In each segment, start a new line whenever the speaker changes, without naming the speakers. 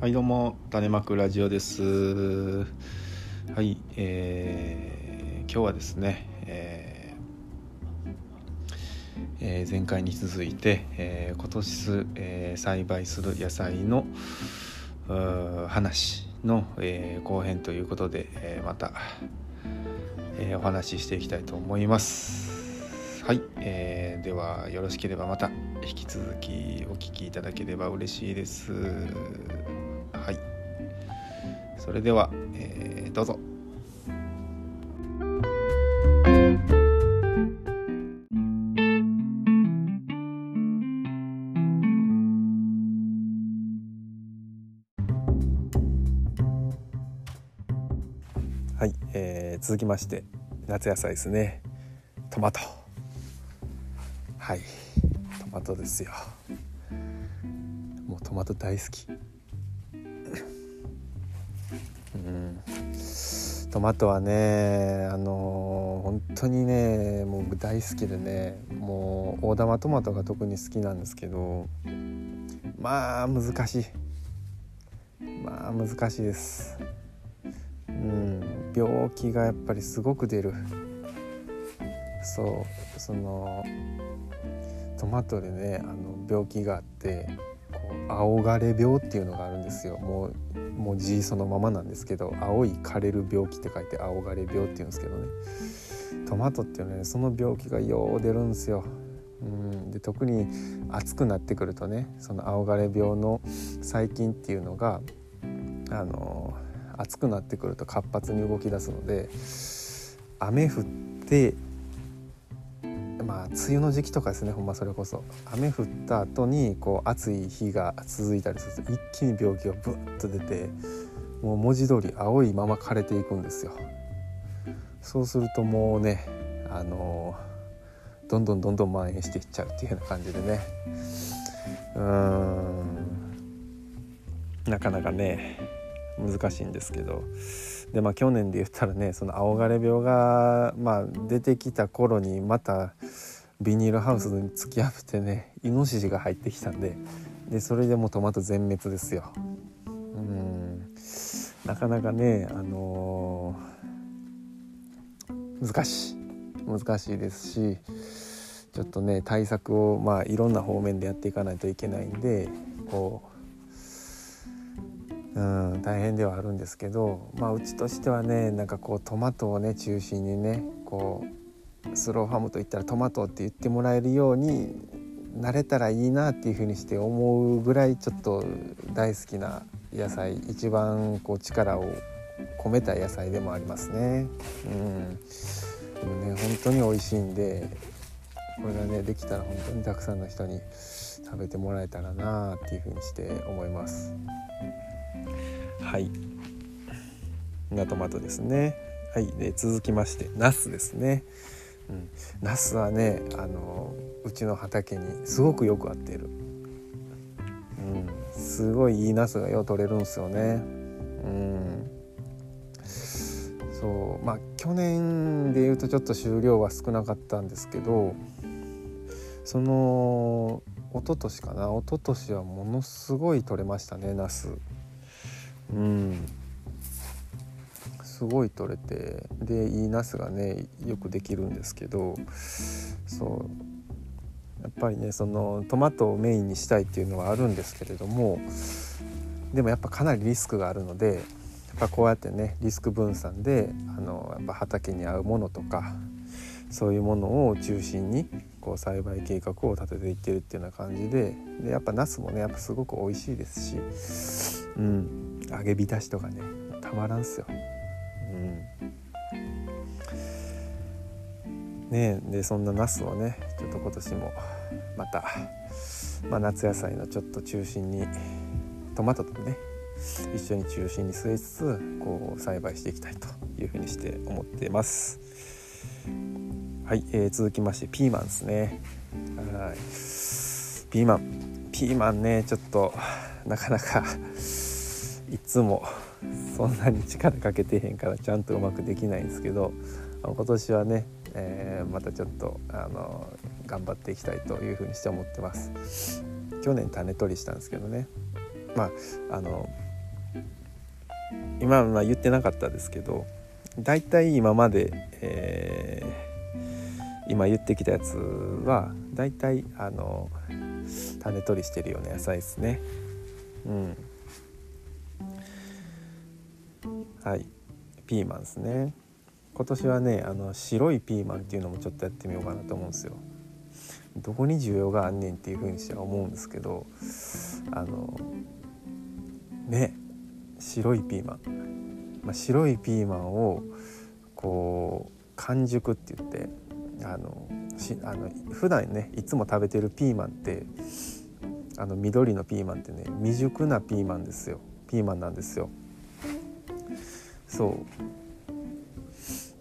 はいどうも種まくラジオです。はいえー、今日はですね、えー、前回に続いて、えー、今年、えー、栽培する野菜の話の、えー、後編ということで、えー、また、えー、お話ししていきたいと思います。はい、えー、ではよろしければまた引き続きお聞きいただければ嬉しいです。それでは、えー、どうぞ。はい、えー、続きまして夏野菜ですね。トマト。はいトマトですよ。もうトマト大好き。トマトはねあのー、本当にねもう大好きでねもう大玉トマトが特に好きなんですけどまあ難しい。まあ難しいです。うん病気がやっぱりすごく出る。そうそのトマトでねあの病気があって青枯れ病っていうのがあるんですよ。もうもう字そのままなんですけど青い枯れる病気って書いて青枯れ病っていうんですけどね。トマトっていうのはねその病気がよう出るんですよ。うん、で特に暑くなってくるとねその青枯れ病の細菌っていうのがあの暑くなってくると活発に動き出すので雨降ってまあ梅雨の時期とかですねほんまそれこそ。雨降った後にこう暑い日が続いたりすると一気に病気がブッと出てもう文字通り青いまま枯れていくんですよ。そうするともうねあのどんどんどんどん蔓延していっちゃうっていうような感じでね。うーん。なかなかね難しいんですけど。でまあ去年で言ったらねその青枯れ病が、まあ、出てきた頃にまたビニールハウスに突き破ってねイノシシが入ってきたんででそれでもうトマト全滅ですよ。うんなかなかねあのー、難しい難しいですしちょっとね対策をまあいろんな方面でやっていかないといけないんでこううん大変ではあるんですけど、まあ、うちとしてはねなんかこうトマトをね中心にねこうスローファームといったらトマトって言ってもらえるようになれたらいいなっていうふうにして思うぐらいちょっと大好きな野菜一番こう力を込めた野菜でもありますね。うん、でもね本当に美味しいんでこれがねできたら本当にたくさんの人に食べてもらえたらなっていうふうにして思います。はい。がトマトですね。はい。で続きましてナスですね。うん、ナスはねあのうちの畑にすごくよく合っている、うん、すごいいいナスがよう取れるんですよね。うん。そう。まあ去年で言うとちょっと収量は少なかったんですけどその一昨年かな。一昨年はものすごい取れましたねナス。うん。すごい取れてでいいナスがねよくできるんですけどそう。やっぱりねそのトマトをメインにしたいっていうのはあるんですけれどもでもやっぱかなりリスクがあるのでやっぱこうやってねリスク分散であのやっぱ畑に合うものとかそういうものを中心にこう栽培計画を立てていってるっていうような感じででやっぱナスもねやっぱすごく美味しいですし、うん、揚げ浸しとかねたまらんすよ。うん、ねでそんなナスをねちょっと今年もまた、まあ、夏野菜のちょっと中心にトマトとね一緒に中心に据えつつこう栽培していきたいというふうにして思っています。はい、えー、続きましてピーマンですねはいピーマンピーマンねちょっとなかなかいつもそんなに力かけてへんからちゃんとうまくできないんですけど今年はね、えー、またちょっとあの頑張っていきたいというふうにして思ってます。去年種取りしたんですけどね。まああの今は言ってなかったですけど大体今まで、えー、今言ってきたやつは大体あの種取りしてるような野菜ですね。うん。はい。ピーマンですね。今年はねあの白いピーマンっていうのもちょっとやってみようかなと思うんですよ。どこに需要があんねんっていうふうにしては思うんですけどあのね白いピーマン、まあ、白いピーマンをこう完熟って言ってあのしあの普段ねいつも食べてるピーマンってあの緑のピーマンってね未熟なピーマンですよ。ピーマンなんですよ。そう。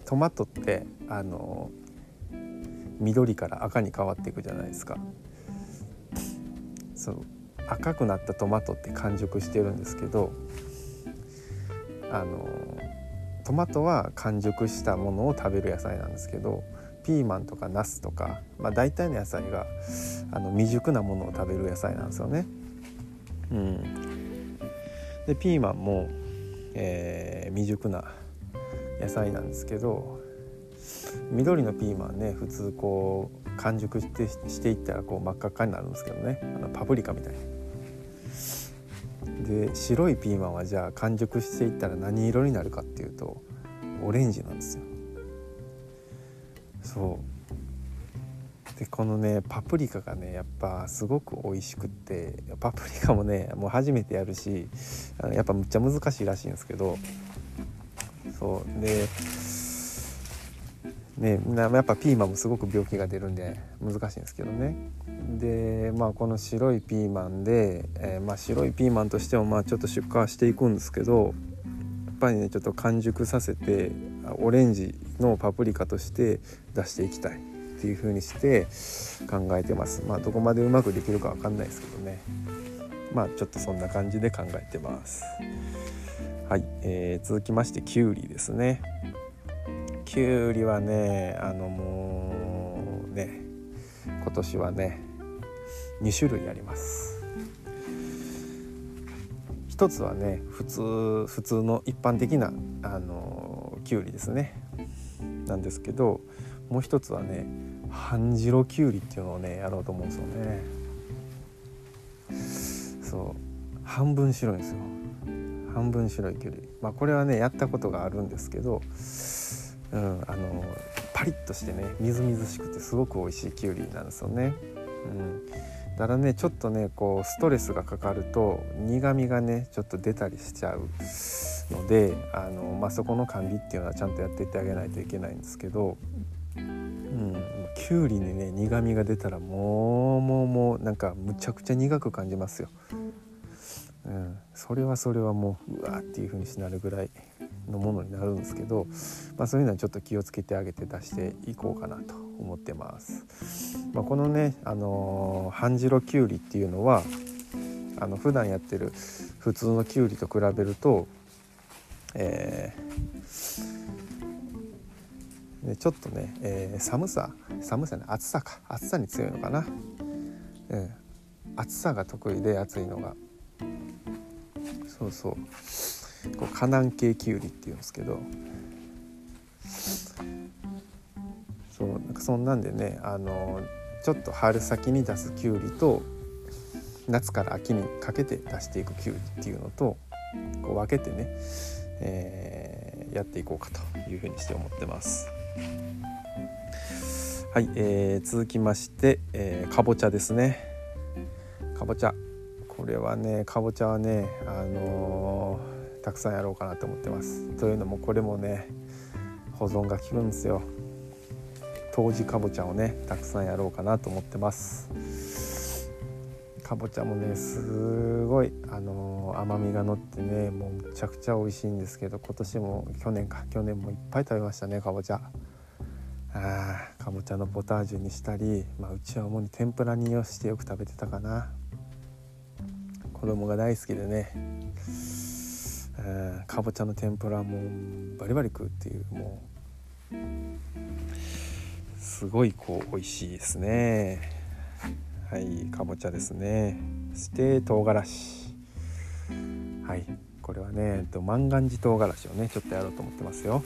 トマトってあの緑から赤に変わっていくじゃないですか。そう。赤くなったトマトって完熟してるんですけどあのトマトは完熟したものを食べる野菜なんですけどピーマンとかナスとか、まあ、大体の野菜があの未熟なものを食べる野菜なんですよね。うん、でピーマンも、えー、未熟な野菜なんですけど緑のピーマンね普通こう完熟してしていったらこう真っ赤っかになるんですけどね。あのパプリカみたいで白いピーマンはじゃあ完熟していったら何色になるかっていうとオレンジなんですよ。そう。でこのねパプリカがねやっぱすごく美味しくってパプリカもねもう初めてやるしやっぱむっちゃ難しいらしいんですけどそうでねやっぱピーマンもすごく病気が出るんで難しいんですけどね。でまあこの白いピーマンで、えー、まあ、白いピーマンとしてもまあちょっと出荷していくんですけどやっぱりねちょっと完熟させてオレンジのパプリカとして出していきたい。っていう風にして考えてます。まあどこまでうまくできるか分かんないですけどね。まあちょっとそんな感じで考えてます。はい、えー、続きましてきゅうりですね。きゅうりはねあのもうね今年はね2種類あります。一つはね普通普通の一般的なあのきゅうりですね。なんですけどもう一つはね半白きゅうりっていうのをねやろうと思うんですよね。そう。半分白いんですよ。半分白いきゅうり。まあこれはねやったことがあるんですけどうん、あのパリッとしてねみずみずしくてすごく美味しいきゅうりなんですよね。うん、だからねちょっとねこうストレスがかかると苦みがねちょっと出たりしちゃうのであの、まあ、そこの管理っていうのはちゃんとやっていってあげないといけないんですけど、きゅうりにね苦みが出たらもうもうもうなんかむちゃくちゃ苦く感じますよ。うん、それはそれはもううわーっていう風にしなるぐらいのものになるんですけど、まあ、そういうのはちょっと気をつけてあげて出していこうかなと思ってます。まあ、このね、あのー、半白きゅうりっていうのはあの普段やってる普通のきゅうりと比べると、えー、ちょっとね、えー、寒さ寒さね暑さか。暑さに強いのかな、うん、暑さが得意で暑いのが。そうそう。こう河南系きゅうりっていうんですけど。そうなんかそんなんでねあのちょっと春先に出すきゅうりと夏から秋にかけて出していくきゅうりっていうのとこう分けてね、えー、やっていこうかというふうにして思ってます。はい、えー、続きまして、えー、かぼちゃですね。かぼちゃ。これはねかぼちゃはねあのーたくさんやろうかなと思ってます。というのもこれもね保存が効くんですよ。当時かぼちゃをねたくさんやろうかなと思ってます。かぼちゃもねすごいあのー、甘みがのってねもうむちゃくちゃ美味しいんですけど今年も去年か去年もいっぱい食べましたねかぼちゃ。あかぼちゃのポタージュにしたり、まあ、うちは主に天ぷらにしてよく食べてたかな。子供が大好きでね、かぼちゃの天ぷらもバリバリ食うっていうもうすごいこう美味しいですね。はいかぼちゃですね。そして唐辛子。はい。これはね、えっと、万願寺唐辛子をねちょっとやろうと思ってますよ。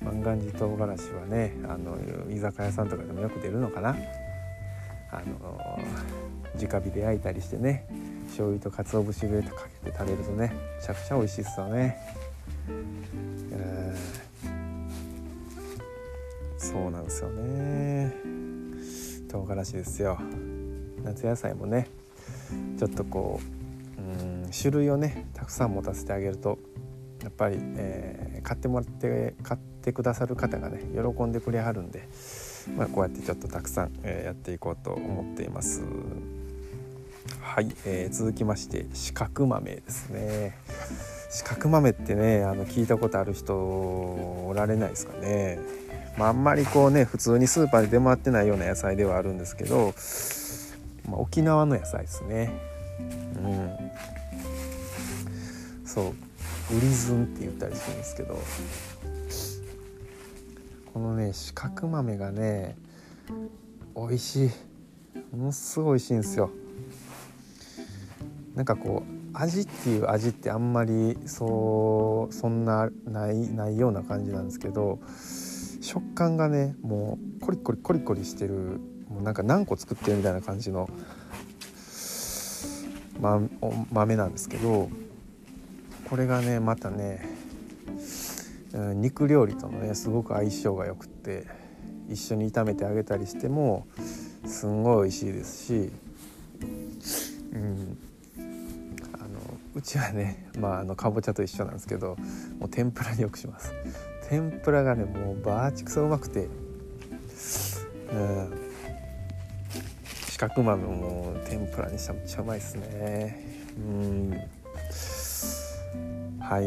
うん、万願寺唐辛子はねあの居酒屋さんとかでもよく出るのかな。あの直火で焼いたりしてね醤油と鰹節入れてかけて食べるとねめちゃくちゃ美味しいですよね。そうなんですよね。唐辛子ですよ。夏野菜もねちょっとこううん種類をねたくさん持たせてあげるとやっぱり、えー、買ってもらって買ってくださる方がね喜んでくれはるんで、まあ、こうやってちょっとたくさん、えー、やっていこうと思っています。はい、えー、続きまして四角豆ですね。四角豆ってねあの聞いたことある人おられないですかね。まあ、あんまりこうね普通にスーパーで出回ってないような野菜ではあるんですけど、まあ、沖縄の野菜ですね。うん。そうウリズンって言ったりするんですけどこのね四角豆がね美味しい。ものすごい美味しいんですよ。なんかこう味っていう味ってあんまりそうそんなないないような感じなんですけど食感がねもうコリコリコリコリしてるもうなんか何個作ってるみたいな感じの、ま、豆なんですけどこれがねまたね、うん、肉料理とのねすごく相性がよくって一緒に炒めてあげたりしてもすんごい美味しいですし、うん、あのうちはねまああのかぼちゃと一緒なんですけどもう天ぷらによくします。天ぷらがねもうバーチクソうまくて、うん、四角豆も天ぷらにしたらめっちゃうまいですねうんはい。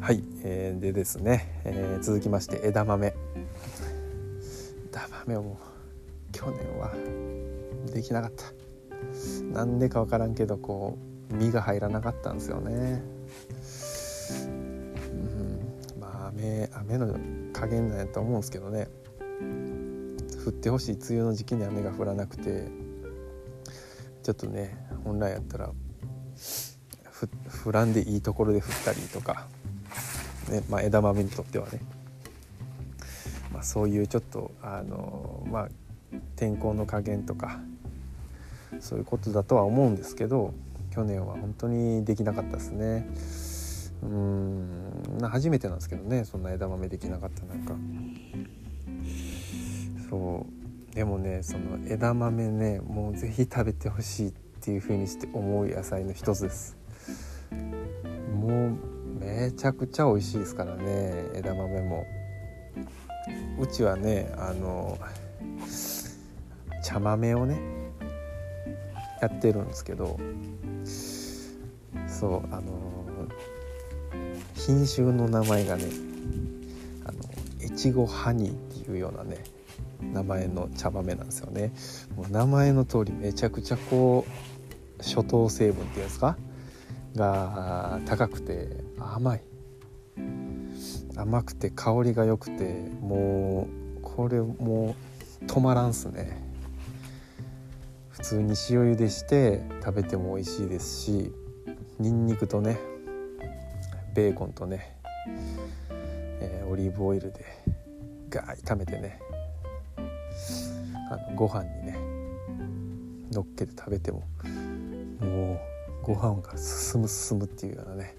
はい、えー、でですね、えー、続きまして枝豆。枝豆も去年はできなかった。なんでか分からんけどこう実が入らなかったんですよね。うん。まあ雨雨の加減なんやと思うんですけどね。降ってほしい梅雨の時期に雨が降らなくて。ちょっとね本来やったら降らんでいいところで降ったりとか、ねまあ、枝豆にとってはね、まあ、そういうちょっとあのまあ天候の加減とかそういうことだとは思うんですけど去年は本当にできなかったですね。うん初めてなんですけどねそんな枝豆できなかったなんか。そう。でもねその枝豆ねもう是非食べてほしいっていう風にして思う野菜の一つです。もうめちゃくちゃ美味しいですからね枝豆も。うちはねあの茶豆をねやってるんですけどそうあの品種の名前がねあの越後ハニーっていうようなね名前の茶豆なんですよね。もう名前の通りめちゃくちゃこう初糖成分っていうんですか？が高くて甘い。甘くて香りが良くてもうこれもう止まらんすね。普通に塩茹でして食べても美味しいですしにんにくとねベーコンとね、えー、オリーブオイルでガー炒めてねあのご飯にねのっけて食べてももうご飯が進む進むっていうようなね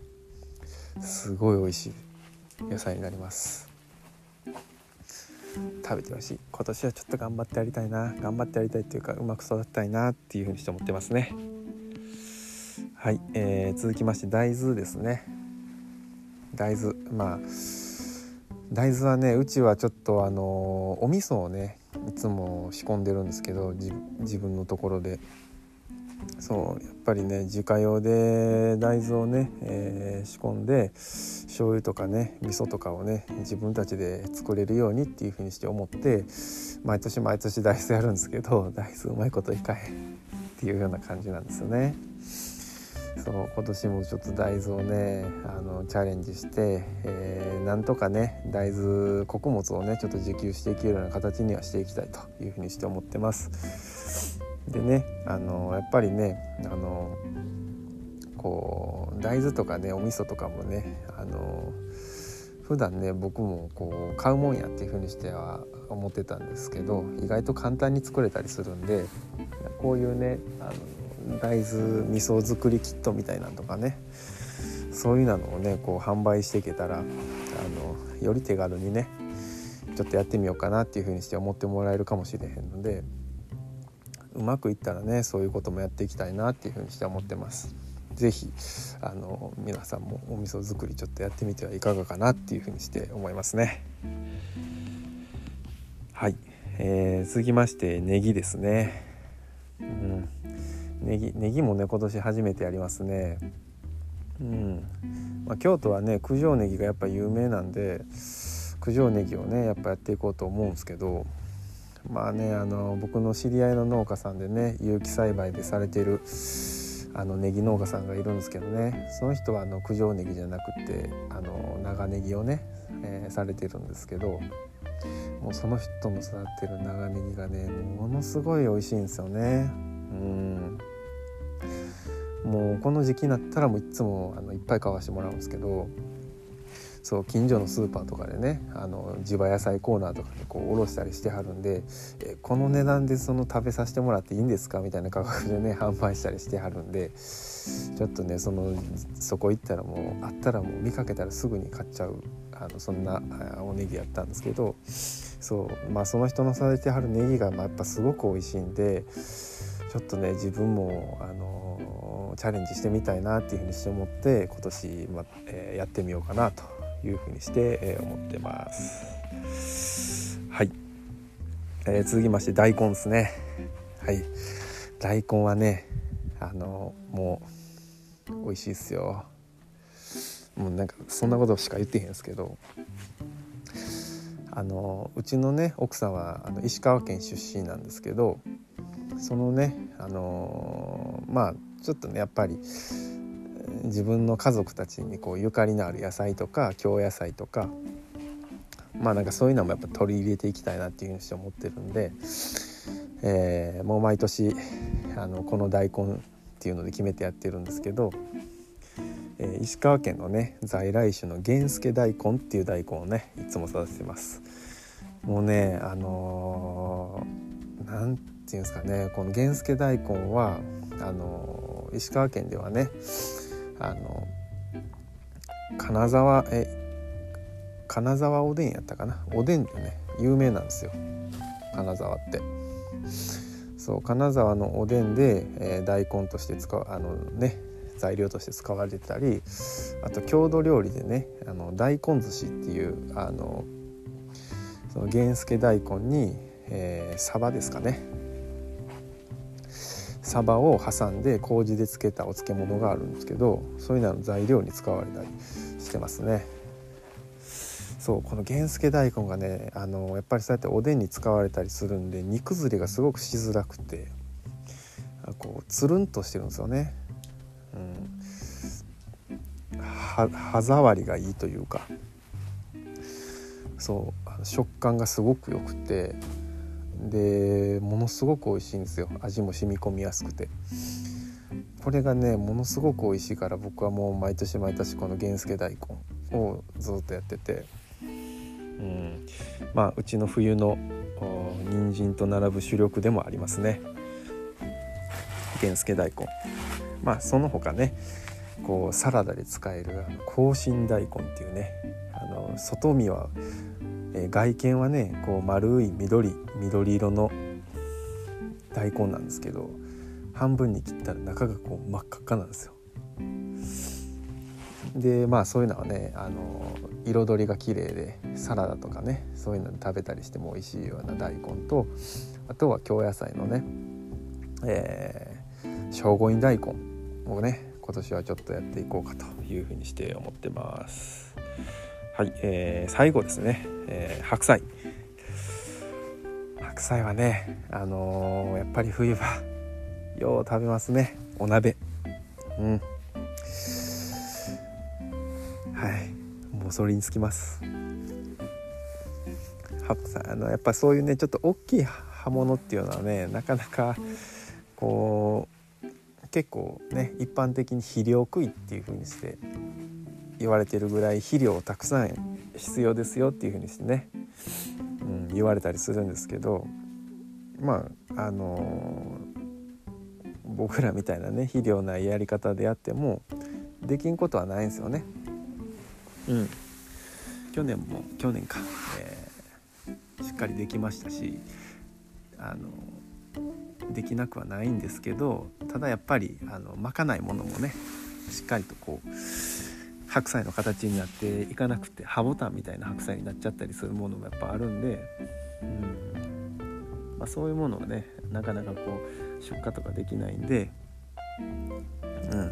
すごい美味しい野菜になります。食べてほしい。今年はちょっと頑張ってやりたいな。頑張ってやりたいっていうかうまく育てたいなっていうふうにして思ってますね。はい、えー、続きまして大豆ですね。大豆まあ大豆はねうちはちょっとあのお味噌をねいつも仕込んでるんですけど自分のところで。そうやっぱりね自家用で大豆をね、えー、仕込んで醤油とかね味噌とかをね自分たちで作れるようにっていうふうにして思って毎年毎年大豆やるんですけど大豆うまいこといかへんっていうような感じなんですよね。そう今年もちょっと大豆をねあのチャレンジして、えー、なんとかね大豆穀物をねちょっと自給していけるような形にはしていきたいというふうにして思ってます。でねあのやっぱりねあのこう大豆とかねお味噌とかもねあの普段ね僕もこう買うもんやっていう風にしては思ってたんですけど意外と簡単に作れたりするんでこういうねあの大豆味噌作りキットみたいなのとかねそういうのをねこう販売していけたらあのより手軽にねちょっとやってみようかなっていう風にして思ってもらえるかもしれへんのでうまくいったらねそういうこともやっていきたいなっていう風にして思ってます。是非あの皆さんもお味噌作りちょっとやってみてはいかがかなっていう風にして思いますね。はい、えー、続きましてネギですね。うん、ネギネギもね今年初めてやりますね。うんまあ、京都はね九条ネギがやっぱ有名なんで九条ネギをねやっぱやっていこうと思うんですけどまあねあの僕の知り合いの農家さんでね有機栽培でされてるあのネギ農家さんがいるんですけどねその人はあの九条ネギじゃなくてあの長ネギをね、えー、されてるんですけどもうその人の育ってる長ネギがねものすごい美味しいんですよね。うんもうこの時期になったらもういつもあのいっぱい買わしてもらうんですけどそう近所のスーパーとかでねあの地場野菜コーナーとかでこう卸したりしてはるんでえこの値段でその食べさせてもらっていいんですかみたいな価格でね販売したりしてはるんでちょっとねそのそこ行ったらもうあったらもう見かけたらすぐに買っちゃうあのそんなおネギやったんですけどそうまあその人の育ててはるネギがまあやっぱすごく美味しいんでちょっとね自分もあのチャレンジしてみたいなっていうふうにして思って今年、まえー、やってみようかなと。いうふうにして、え、思ってます。はい、えー、続きまして大根ですね。はい大根はねあのもう美味しいですよ。もうなんかそんなことしか言ってへんですけどあのうちのね奥さんはあの石川県出身なんですけどそのねあのまあちょっとねやっぱり自分の家族たちにこうゆかりのある野菜とか京野菜とかまあなんかそういうのもやっぱ取り入れていきたいなっていうふうにして思ってるんで、えー、もう毎年あのこの大根っていうので決めてやってるんですけど、えー、石川県のね在来種の源助大根っていう大根をねいつも育ててます。もうねあのー、なんていうんですかねこの源助大根はあのー、石川県ではねあの金沢え金沢おでんやったかな？おでんってね。有名なんですよ。金沢って。そう金沢のおでんで、えー、大根として使うあのね材料として使われてたりあと郷土料理でねあの大根寿司っていうあのその源助大根に、えー、サバですかね。サバを挟んで麹で漬けたお漬物があるんですけどそういうのの材料に使われたりしてますね。そうこの源助大根がねあのやっぱりそうやっておでんに使われたりするんで煮崩れがすごくしづらくてこうつるんとしてるんですよね。うん、歯触りがいいというかそう食感がすごく良くてでものすごく美味しいんですよ。味も染み込みやすくて。これがねものすごく美味しいから僕はもう毎年毎年この源助大根をずっとやってて。うん。まあうちの冬の人参と並ぶ主力でもありますね。源助大根。まあその他ねこうサラダで使えるあの香辛大根っていうねあの外見はえー、外見はねこう丸い緑緑色の大根なんですけど半分に切ったら中がこう真っ赤っかなんですよ。でまあそういうのはねあの彩りが綺麗でサラダとかねそういうので食べたりしても美味しいような大根とあとは京野菜のね、えー、聖護院大根をね今年はちょっとやっていこうかというふうにして思ってます。はい、えー、最後ですね、えー、白菜。白菜はねあのー、やっぱり冬はよう食べますね。お鍋。うん。はい。もうそれにつきます。白菜あのやっぱそういうねちょっと大きい葉物っていうのはねなかなかこう結構ね一般的に肥料食いっていう風にして言われてるぐらい肥料をたくさん必要ですよっていう風にしてね、うん、言われたりするんですけどまああのー、僕らみたいなね肥料ないやり方でやってもできんことはないんですよね。うん、去年も去年か、えー、しっかりできましたしあのできなくはないんですけどただやっぱりあのまかないものもねしっかりとこう白菜の形になっていかなくて葉ボタンみたいな白菜になっちゃったりするものもやっぱあるんで、うん。まあ、そういうものはねなかなかこう出荷とかできないんで、うん。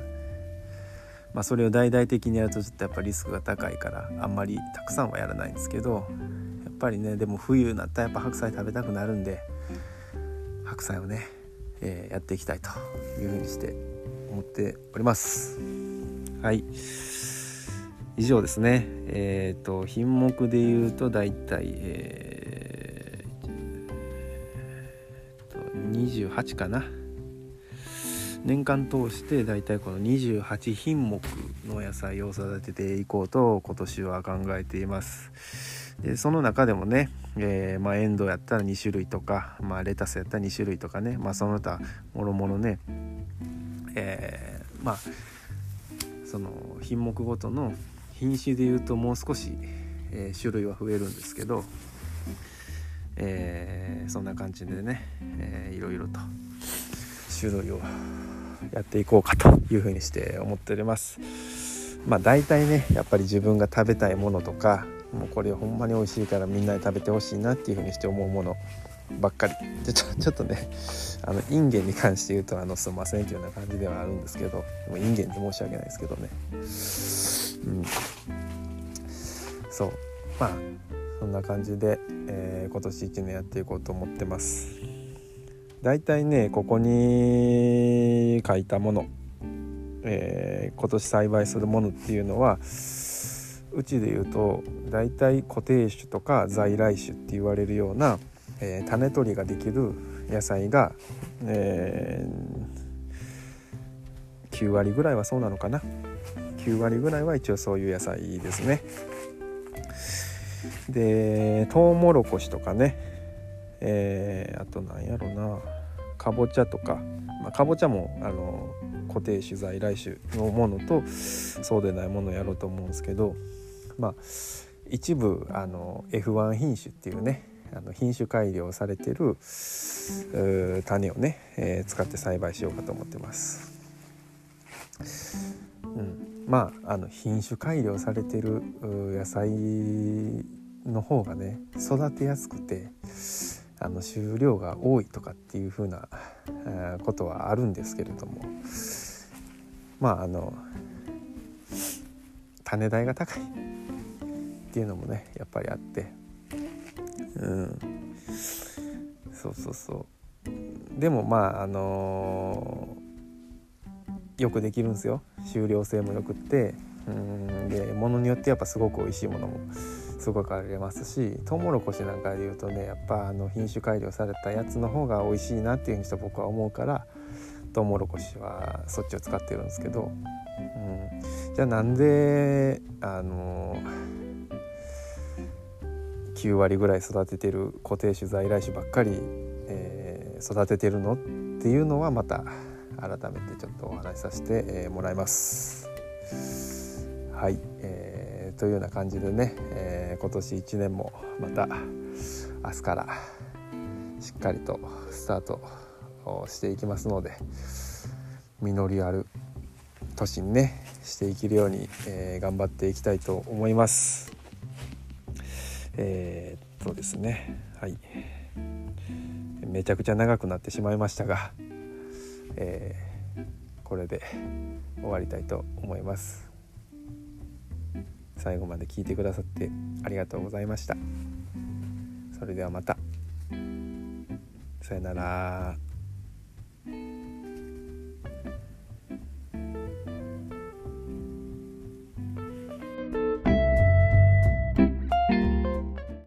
まあ、それを大々的にやるとちょっとやっぱリスクが高いからあんまりたくさんはやらないんですけどやっぱりねでも冬になったらやっぱ白菜食べたくなるんで白菜をね、えー、やっていきたいというふうにして思っております。はい。以上ですね。えっ、ー、と品目で言うと大体えー、28かな。年間通して大体この28品目の野菜を育てていこうと今年は考えています。でその中でもねえー、まあ、エンドウやったら2種類とか、まあ、レタスやったら2種類とかね、まあ、その他もろもろね、えー、まあその品目ごとの品種でいうともう少し、えー、種類は増えるんですけど、えー、そんな感じでね、えー、いろいろと種類をやっていこうかというふうにして思っております。まあ大体ねやっぱり自分が食べたいものとかもうこれほんまに美味しいからみんなで食べてほしいなっていう風にして思うものばっかり。でちょ ちょっとねあのインゲンに関して言うとあのすいませんっていうような感じではあるんですけどもうインゲンで申し訳ないですけどね。うん。そう。まあそんな感じで、えー、今年1年やっていこうと思ってます。だいたいねここに書いたもの、えー、今年栽培するものっていうのはうちで言うと大体固定種とか在来種って言われるような、えー、種取りができる野菜が、えー、9割ぐらいはそうなのかな？9割ぐらいは一応そういう野菜ですね。でトウモロコシとかね、えー、あとなんやろな。かぼちゃとか、まあ、かぼちゃもあの固定種在来種のものとそうでないものをやろうと思うんですけど。まあ一部あの F1 品種っていうね。あの品種改良されてる種をね、えー、使って栽培しようかと思ってます。うん、まああの品種改良されてる野菜の方がね育てやすくてあの収量が多いとかっていう風なことはあるんですけれども。まああの種代が高いっていうのもねやっぱりあって。うん。そうそうそう。でもまああのー、よくできるんですよ。収量性もよくって。うん。でものによってやっぱすごく美味しいものもすごくありますしトウモロコシなんかでいうとねやっぱあの品種改良されたやつの方が美味しいなっていうふうにして僕は思うからトウモロコシはそっちを使ってるんですけど、うん、じゃあなんであの9割ぐらい育ててる固定種在来種ばっかり、えー、育ててるのっていうのはまた改めてちょっとお話しさせて、え、もらいます。はい、えー、というような感じでね、えー、今年1年もまた明日からしっかりとスタートしていきますので実りある年にねしていけるように、えー、頑張っていきたいと思います。えー、っとですね。はい。めちゃくちゃ長くなってしまいましたが、えー、これで終わりたいと思います。最後まで聞いてくださってありがとうございました。それではまた。さよなら。